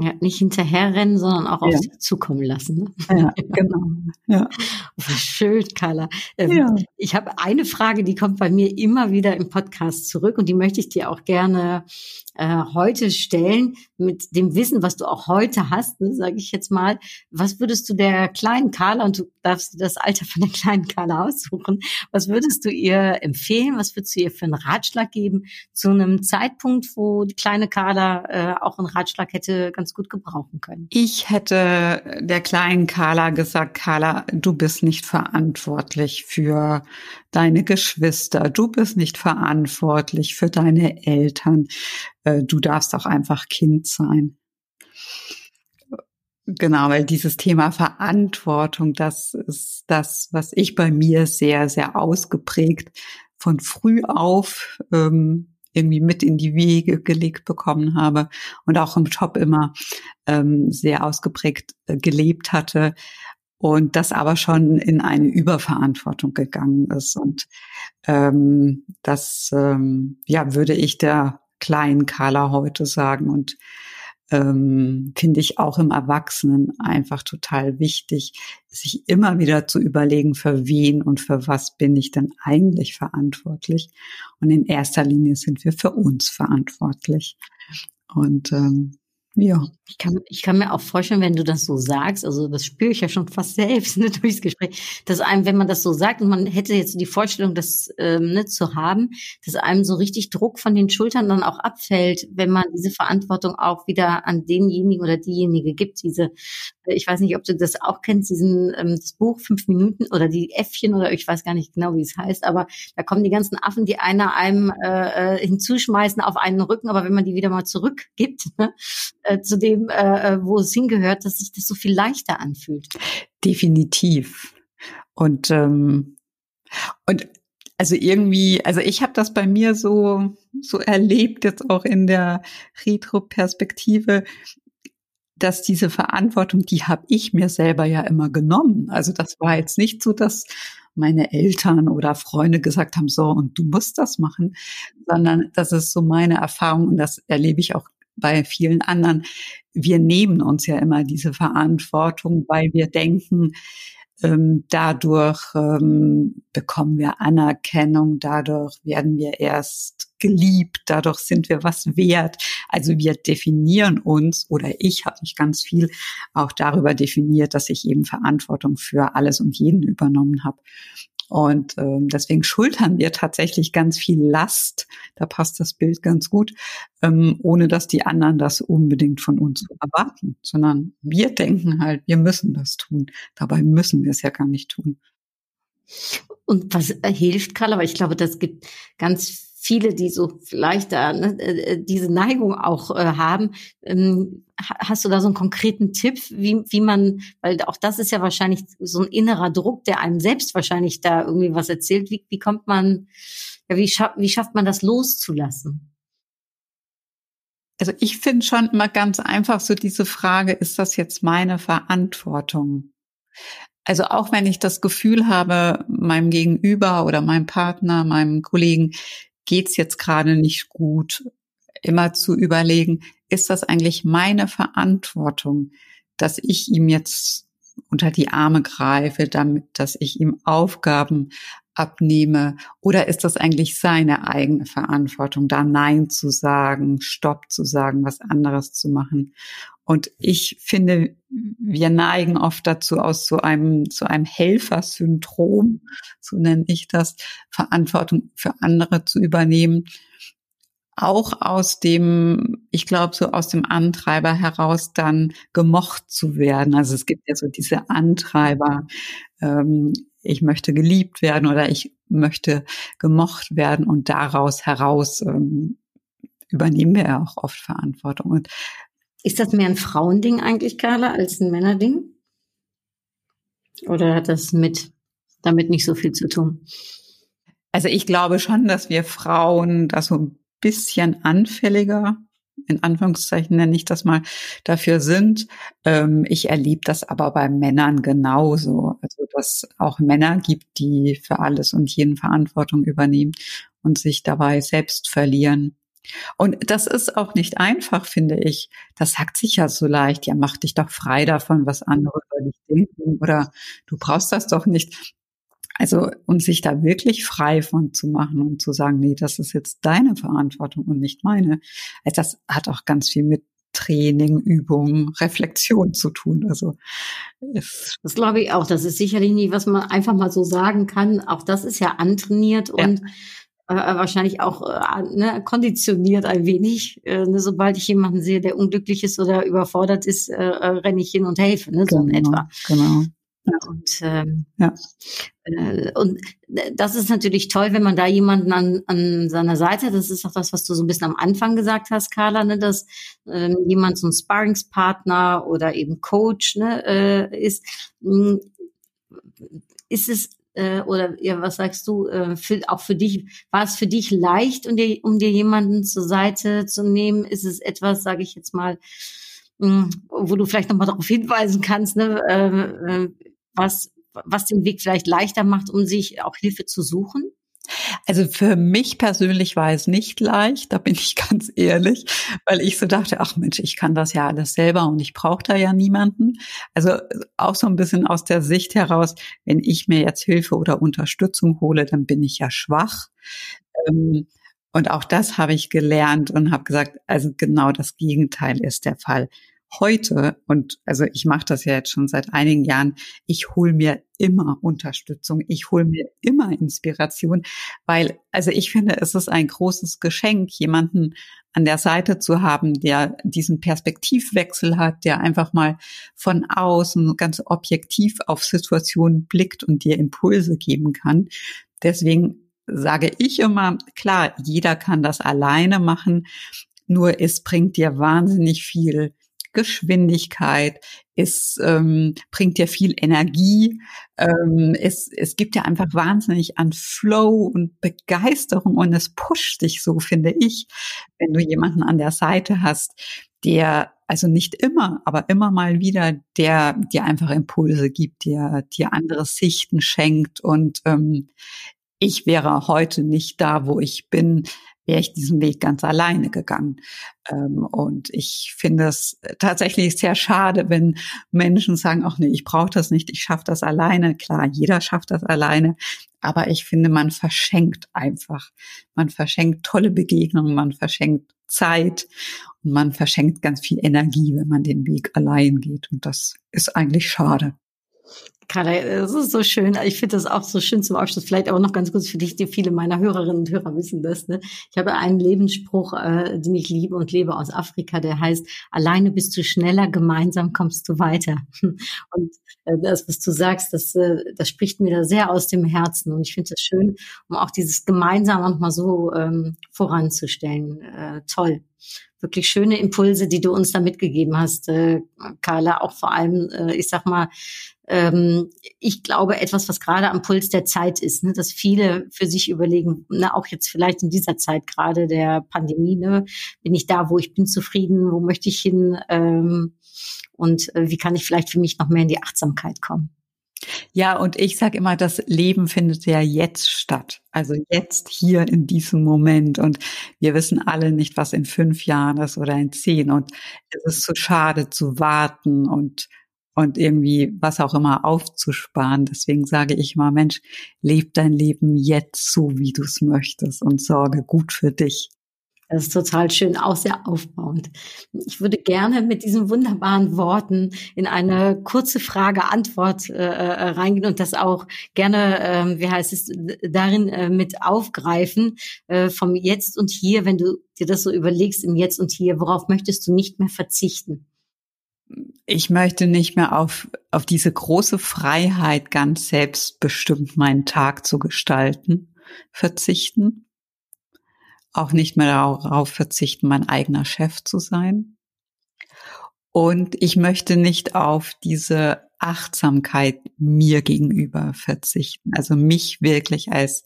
Ja, nicht hinterherrennen, sondern auch auf ja. sich zukommen lassen. Ne? Ja, genau. Ja. Schön, Carla. Ähm, ja. Ich habe eine Frage, die kommt bei mir immer wieder im Podcast zurück und die möchte ich dir auch gerne äh, heute stellen mit dem Wissen, was du auch heute hast, ne, sage ich jetzt mal. Was würdest du der kleinen Carla, und du darfst das Alter von der kleinen Carla aussuchen, was würdest du ihr empfehlen? Was würdest du ihr für einen Ratschlag geben zu einem Zeitpunkt, wo die kleine Carla äh, auch einen Ratschlag hätte ganz gut gebrauchen können? Ich hätte der kleinen Carla gesagt, Carla, du bist nicht verantwortlich für deine Geschwister, du bist nicht verantwortlich für deine Eltern, äh, du darfst auch einfach Kind sein. Genau, weil dieses Thema Verantwortung, das ist das, was ich bei mir sehr, sehr ausgeprägt von früh auf ähm, irgendwie mit in die Wege gelegt bekommen habe und auch im Job immer ähm, sehr ausgeprägt äh, gelebt hatte und das aber schon in eine Überverantwortung gegangen ist. Und ähm, das ähm, ja würde ich der kleinen Carla heute sagen und ähm, finde ich auch im Erwachsenen einfach total wichtig, sich immer wieder zu überlegen, für wen und für was bin ich denn eigentlich verantwortlich. Und in erster Linie sind wir für uns verantwortlich. Und ähm, ja. Ich kann, ich kann mir auch vorstellen, wenn du das so sagst, also das spüre ich ja schon fast selbst ne, durchs Gespräch, dass einem, wenn man das so sagt und man hätte jetzt die Vorstellung, das ähm, ne, zu haben, dass einem so richtig Druck von den Schultern dann auch abfällt, wenn man diese Verantwortung auch wieder an denjenigen oder diejenige gibt. Diese, äh, ich weiß nicht, ob du das auch kennst, diesen ähm, das Buch fünf Minuten oder die Äffchen oder ich weiß gar nicht genau, wie es heißt, aber da kommen die ganzen Affen, die einer einem äh, äh hinzuschmeißen auf einen Rücken, aber wenn man die wieder mal zurückgibt, ne, äh, zu dem, äh, äh, wo es hingehört, dass sich das so viel leichter anfühlt. Definitiv. Und ähm, Und also irgendwie, also ich habe das bei mir so so erlebt jetzt auch in der Retro-Perspektive, dass diese Verantwortung, die habe ich mir selber ja immer genommen. Also das war jetzt nicht so, dass meine Eltern oder Freunde gesagt haben, so und du musst das machen, sondern das ist so meine Erfahrung und das erlebe ich auch bei vielen anderen. Wir nehmen uns ja immer diese Verantwortung, weil wir denken, ähm, dadurch ähm, bekommen wir Anerkennung, dadurch werden wir erst geliebt, dadurch sind wir was wert. Also wir definieren uns oder ich habe mich ganz viel auch darüber definiert, dass ich eben Verantwortung für alles und jeden übernommen habe. Und ähm, deswegen schultern wir tatsächlich ganz viel Last. Da passt das Bild ganz gut, ähm, ohne dass die anderen das unbedingt von uns erwarten, sondern wir denken halt, wir müssen das tun. Dabei müssen wir es ja gar nicht tun. Und was hilft, Karl? Aber ich glaube, das gibt ganz viele, die so vielleicht da ne, äh, äh, diese Neigung auch äh, haben. Ähm, hast du da so einen konkreten Tipp, wie, wie man, weil auch das ist ja wahrscheinlich so ein innerer Druck, der einem selbst wahrscheinlich da irgendwie was erzählt. Wie, wie kommt man, ja, wie, scha wie schafft man das loszulassen? Also ich finde schon immer ganz einfach so diese Frage, ist das jetzt meine Verantwortung? Also auch wenn ich das Gefühl habe, meinem Gegenüber oder meinem Partner, meinem Kollegen, geht's jetzt gerade nicht gut, immer zu überlegen, ist das eigentlich meine Verantwortung, dass ich ihm jetzt unter die Arme greife, damit, dass ich ihm Aufgaben abnehme? Oder ist das eigentlich seine eigene Verantwortung, da Nein zu sagen, Stopp zu sagen, was anderes zu machen? Und ich finde, wir neigen oft dazu, aus so einem, so einem Helfersyndrom, so nenne ich das, Verantwortung für andere zu übernehmen. Auch aus dem, ich glaube, so aus dem Antreiber heraus dann gemocht zu werden. Also es gibt ja so diese Antreiber, ähm, ich möchte geliebt werden oder ich möchte gemocht werden und daraus heraus ähm, übernehmen wir ja auch oft Verantwortung. Und ist das mehr ein Frauending eigentlich, Carla, als ein Männerding? Oder hat das mit damit nicht so viel zu tun? Also ich glaube schon, dass wir Frauen da so ein bisschen anfälliger, in Anführungszeichen nenne ich das mal, dafür sind. Ähm, ich erlebe das aber bei Männern genauso. Also dass auch Männer gibt, die für alles und jeden Verantwortung übernehmen und sich dabei selbst verlieren. Und das ist auch nicht einfach, finde ich. Das sagt sich ja so leicht. Ja, mach dich doch frei davon, was andere über dich denken oder du brauchst das doch nicht. Also, um sich da wirklich frei von zu machen und zu sagen, nee, das ist jetzt deine Verantwortung und nicht meine. Also das hat auch ganz viel mit Training, Übung, Reflexion zu tun. Also das glaube ich auch. Das ist sicherlich nicht, was man einfach mal so sagen kann. Auch das ist ja antrainiert ja. und äh, wahrscheinlich auch äh, ne, konditioniert ein wenig. Äh, ne, sobald ich jemanden sehe, der unglücklich ist oder überfordert ist, äh, äh, renne ich hin und helfe, ne, so in genau, etwa. Genau. Und, ähm, ja. Äh, und das ist natürlich toll, wenn man da jemanden an, an seiner Seite hat. Das ist auch das, was du so ein bisschen am Anfang gesagt hast, Carla, ne, dass ähm, jemand so ein Sparringspartner oder eben Coach ne, äh, ist. Hm, ist es äh, oder ja, was sagst du, äh, für, auch für dich, war es für dich leicht, um dir, um dir jemanden zur Seite zu nehmen? Ist es etwas, sage ich jetzt mal, mh, hm, wo du vielleicht nochmal darauf hinweisen kannst, ne, äh, äh, was, was den Weg vielleicht leichter macht, um sich auch Hilfe zu suchen? Also für mich persönlich war es nicht leicht, da bin ich ganz ehrlich, weil ich so dachte, ach Mensch, ich kann das ja alles selber und ich brauche da ja niemanden. Also auch so ein bisschen aus der Sicht heraus, wenn ich mir jetzt Hilfe oder Unterstützung hole, dann bin ich ja schwach. Ähm, und auch das habe ich gelernt und habe gesagt, also genau das Gegenteil ist der Fall heute, und also ich mache das ja jetzt schon seit einigen Jahren, ich hole mir immer Unterstützung, ich hole mir immer Inspiration, weil, also ich finde, es ist ein großes Geschenk, jemanden an der Seite zu haben, der diesen Perspektivwechsel hat, der einfach mal von außen ganz objektiv auf Situationen blickt und dir Impulse geben kann. Deswegen sage ich immer, klar, jeder kann das alleine machen, nur es bringt dir wahnsinnig viel Geschwindigkeit, es ähm, bringt dir viel Energie, ähm, es, es gibt ja einfach wahnsinnig an Flow und Begeisterung und es pusht dich so, finde ich, wenn du jemanden an der Seite hast, der also nicht immer, aber immer mal wieder, der dir einfach Impulse gibt, der dir andere Sichten schenkt. Und ähm, ich wäre heute nicht da, wo ich bin, wäre ich diesen Weg ganz alleine gegangen. Ähm, und ich finde es tatsächlich sehr schade, wenn Menschen sagen, ach nee, ich brauche das nicht, ich schaffe das alleine. Klar, jeder schafft das alleine. Aber ich finde, man verschenkt einfach. Man verschenkt tolle Begegnungen, man verschenkt Zeit und man verschenkt ganz viel Energie, wenn man den Weg allein geht. Und das ist eigentlich schade. Carla, es ist so schön. Ich finde das auch so schön zum Abschluss. Vielleicht aber noch ganz kurz für dich, die viele meiner Hörerinnen und Hörer wissen das. Ne? Ich habe einen Lebensspruch, äh, den ich liebe und lebe aus Afrika, der heißt, alleine bist du schneller, gemeinsam kommst du weiter. Und äh, das, was du sagst, das, äh, das spricht mir da sehr aus dem Herzen. Und ich finde es schön, um auch dieses Gemeinsam nochmal so ähm, voranzustellen. Äh, toll wirklich schöne Impulse, die du uns da mitgegeben hast, äh, Carla. Auch vor allem, äh, ich sag mal, ähm, ich glaube, etwas, was gerade am Puls der Zeit ist, ne, dass viele für sich überlegen, ne, auch jetzt vielleicht in dieser Zeit gerade der Pandemie, ne, bin ich da, wo ich bin zufrieden, wo möchte ich hin ähm, und äh, wie kann ich vielleicht für mich noch mehr in die Achtsamkeit kommen. Ja, und ich sage immer, das Leben findet ja jetzt statt. Also jetzt hier in diesem Moment. Und wir wissen alle nicht, was in fünf Jahren ist oder in zehn. Und es ist zu schade zu warten und und irgendwie was auch immer aufzusparen. Deswegen sage ich immer, Mensch, leb dein Leben jetzt so, wie du es möchtest und sorge gut für dich. Das ist total schön, auch sehr aufbauend. Ich würde gerne mit diesen wunderbaren Worten in eine kurze Frage-Antwort äh, äh reingehen und das auch gerne, äh, wie heißt es, darin äh, mit aufgreifen, äh, vom Jetzt und Hier, wenn du dir das so überlegst, im Jetzt und Hier, worauf möchtest du nicht mehr verzichten? Ich möchte nicht mehr auf, auf diese große Freiheit, ganz selbstbestimmt meinen Tag zu gestalten, verzichten. Auch nicht mehr darauf verzichten, mein eigener Chef zu sein. Und ich möchte nicht auf diese Achtsamkeit mir gegenüber verzichten. Also mich wirklich als,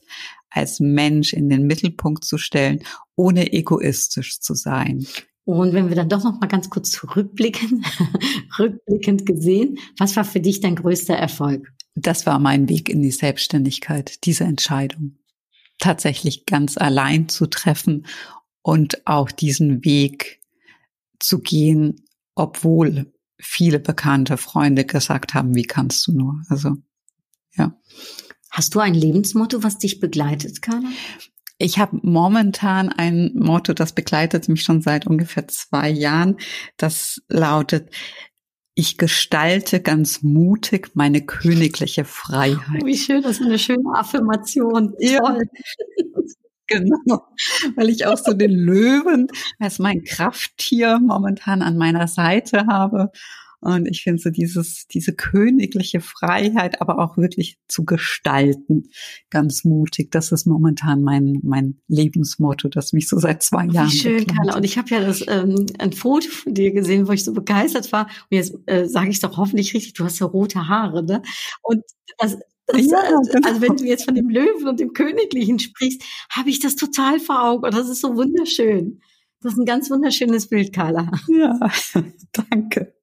als Mensch in den Mittelpunkt zu stellen, ohne egoistisch zu sein. Und wenn wir dann doch noch mal ganz kurz zurückblicken, rückblickend gesehen, was war für dich dein größter Erfolg? Das war mein Weg in die Selbstständigkeit, diese Entscheidung. Tatsächlich ganz allein zu treffen und auch diesen Weg zu gehen, obwohl viele bekannte Freunde gesagt haben, wie kannst du nur? Also, ja. Hast du ein Lebensmotto, was dich begleitet, Carla? Ich habe momentan ein Motto, das begleitet mich schon seit ungefähr zwei Jahren. Das lautet, ich gestalte ganz mutig meine königliche Freiheit. Oh, wie schön, das ist eine schöne Affirmation. Ja. Toll. Genau, weil ich auch so den Löwen als mein Krafttier momentan an meiner Seite habe und ich finde so dieses, diese königliche Freiheit, aber auch wirklich zu gestalten, ganz mutig. Das ist momentan mein, mein Lebensmotto, das mich so seit zwei Jahren. Wie schön, Carla. Und ich habe ja das, ähm, ein Foto von dir gesehen, wo ich so begeistert war. Und jetzt äh, sage ich doch hoffentlich richtig, du hast ja rote Haare, ne? Und das, das, ja, genau. Also wenn du jetzt von dem Löwen und dem Königlichen sprichst, habe ich das total vor Augen und das ist so wunderschön. Das ist ein ganz wunderschönes Bild, Carla. Ja, danke.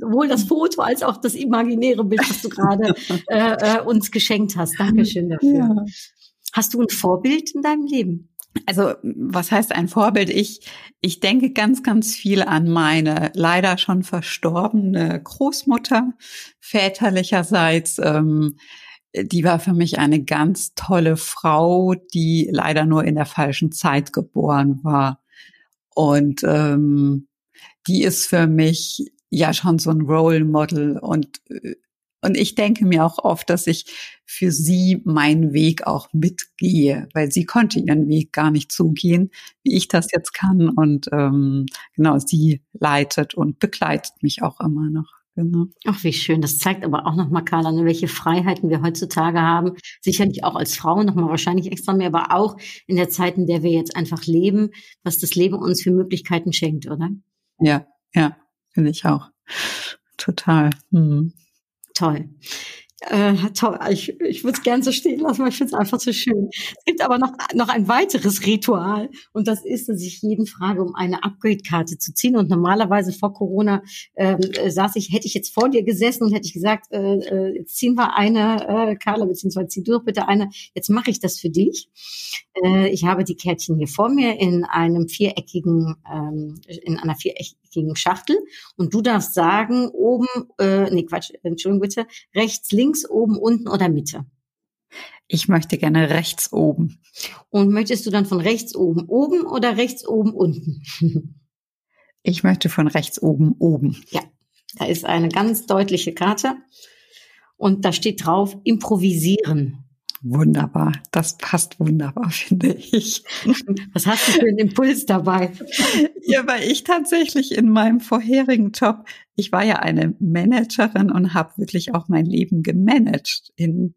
Sowohl das Foto als auch das imaginäre Bild, das du gerade äh, äh, uns geschenkt hast. Dankeschön dafür. Ja. Hast du ein Vorbild in deinem Leben? Also, was heißt ein Vorbild? Ich, ich denke ganz, ganz viel an meine leider schon verstorbene Großmutter väterlicherseits. Ähm, die war für mich eine ganz tolle Frau, die leider nur in der falschen Zeit geboren war. Und ähm, die ist für mich ja schon so ein Role Model und äh, und ich denke mir auch oft, dass ich für sie meinen Weg auch mitgehe, weil sie konnte ihren Weg gar nicht so gehen, wie ich das jetzt kann. Und ähm, genau, sie leitet und begleitet mich auch immer noch. Genau. Ach, wie schön. Das zeigt aber auch nochmal, Carla, ne, welche Freiheiten wir heutzutage haben. Sicherlich auch als Frauen nochmal wahrscheinlich extra mehr, aber auch in der Zeit, in der wir jetzt einfach leben, was das Leben uns für Möglichkeiten schenkt, oder? Ja, ja, finde ich auch. Total. Hm. Toll. Äh, toll, ich, ich würde es gern so stehen lassen, weil ich finde es einfach so schön. Es gibt aber noch, noch ein weiteres Ritual und das ist, dass ich jeden frage, um eine Upgrade-Karte zu ziehen. Und normalerweise vor Corona ähm, äh, saß ich, hätte ich jetzt vor dir gesessen und hätte ich gesagt, äh, äh, ziehen wir eine, äh, Carla, beziehungsweise zieh durch bitte eine, jetzt mache ich das für dich. Äh, ich habe die Kärtchen hier vor mir in einem viereckigen, ähm, in einer viereckigen Schachtel und du darfst sagen, oben, äh, nee Quatsch, Entschuldigung bitte, rechts, links, links, oben, unten oder Mitte? Ich möchte gerne rechts oben. Und möchtest du dann von rechts oben oben oder rechts oben unten? ich möchte von rechts oben oben. Ja, da ist eine ganz deutliche Karte und da steht drauf improvisieren. Wunderbar, das passt wunderbar, finde ich. Was hast du für einen Impuls dabei? Ja, weil ich tatsächlich in meinem vorherigen Job, ich war ja eine Managerin und habe wirklich auch mein Leben gemanagt in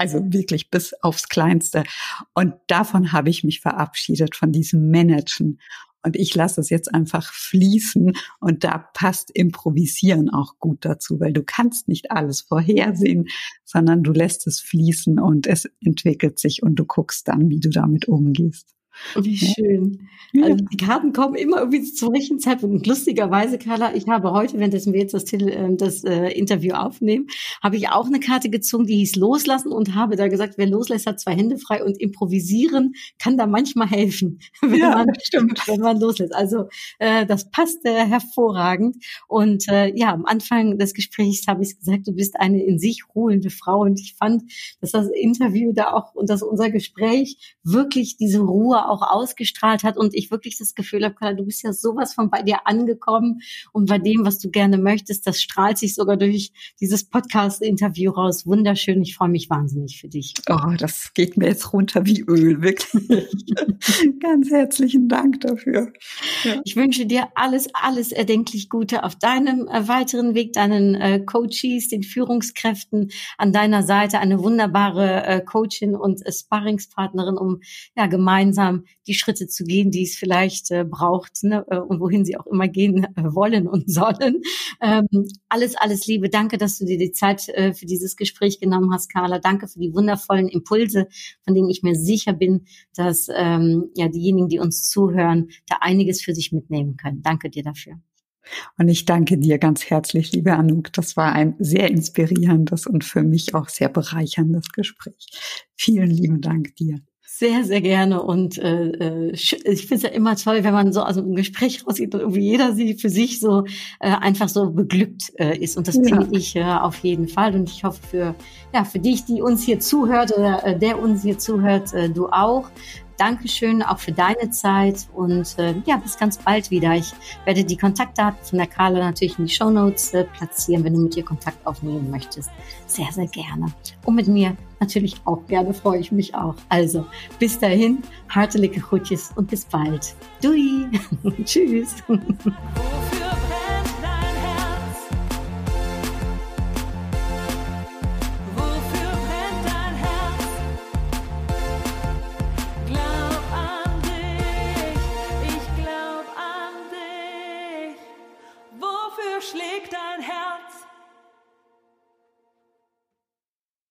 also wirklich bis aufs Kleinste. Und davon habe ich mich verabschiedet, von diesem Managen. Und ich lasse es jetzt einfach fließen und da passt Improvisieren auch gut dazu, weil du kannst nicht alles vorhersehen, sondern du lässt es fließen und es entwickelt sich und du guckst dann, wie du damit umgehst. Wie schön. Ja. Also die Karten kommen immer irgendwie zum rechten Zeitpunkt. Und lustigerweise, Carla, ich habe heute, währenddessen wir jetzt das, ähm, das äh, Interview aufnehmen, habe ich auch eine Karte gezogen, die hieß Loslassen und habe da gesagt, wer loslässt, hat zwei Hände frei und improvisieren kann da manchmal helfen, wenn, ja, man, stimmt. wenn man loslässt. Also äh, das passt äh, hervorragend. Und äh, ja, am Anfang des Gesprächs habe ich gesagt, du bist eine in sich ruhende Frau. Und ich fand, dass das Interview da auch und dass unser Gespräch wirklich diese Ruhe auch ausgestrahlt hat und ich wirklich das Gefühl habe, du bist ja sowas von bei dir angekommen und bei dem, was du gerne möchtest, das strahlt sich sogar durch dieses Podcast-Interview raus. Wunderschön. Ich freue mich wahnsinnig für dich. Oh, das geht mir jetzt runter wie Öl, wirklich. Ganz herzlichen Dank dafür. Ja. Ich wünsche dir alles, alles erdenklich Gute auf deinem äh, weiteren Weg, deinen äh, Coaches, den Führungskräften an deiner Seite, eine wunderbare äh, Coachin und äh, Sparringspartnerin, um ja gemeinsam die Schritte zu gehen, die es vielleicht äh, braucht ne, äh, und wohin sie auch immer gehen äh, wollen und sollen. Ähm, alles, alles Liebe. Danke, dass du dir die Zeit äh, für dieses Gespräch genommen hast, Carla. Danke für die wundervollen Impulse, von denen ich mir sicher bin, dass ähm, ja diejenigen, die uns zuhören, da einiges für sich mitnehmen können. Danke dir dafür. Und ich danke dir ganz herzlich, liebe Anouk. Das war ein sehr inspirierendes und für mich auch sehr bereicherndes Gespräch. Vielen lieben Dank dir. Sehr, sehr gerne. Und äh, äh ich finde es ja immer toll, wenn man so aus einem Gespräch rausgeht und irgendwie jeder sie für sich so äh, einfach so beglückt äh, ist. Und das ja. bin ich äh, auf jeden Fall. Und ich hoffe für, ja, für dich, die uns hier zuhört oder äh, der uns hier zuhört, äh, du auch. Dankeschön auch für deine Zeit und äh, ja, bis ganz bald wieder. Ich werde die Kontaktdaten von der Carla natürlich in die Show Notes äh, platzieren, wenn du mit ihr Kontakt aufnehmen möchtest. Sehr, sehr gerne. Und mit mir natürlich auch gerne, freue ich mich auch. Also, bis dahin, hartelijke groetjes und bis bald. Doei. Tschüss.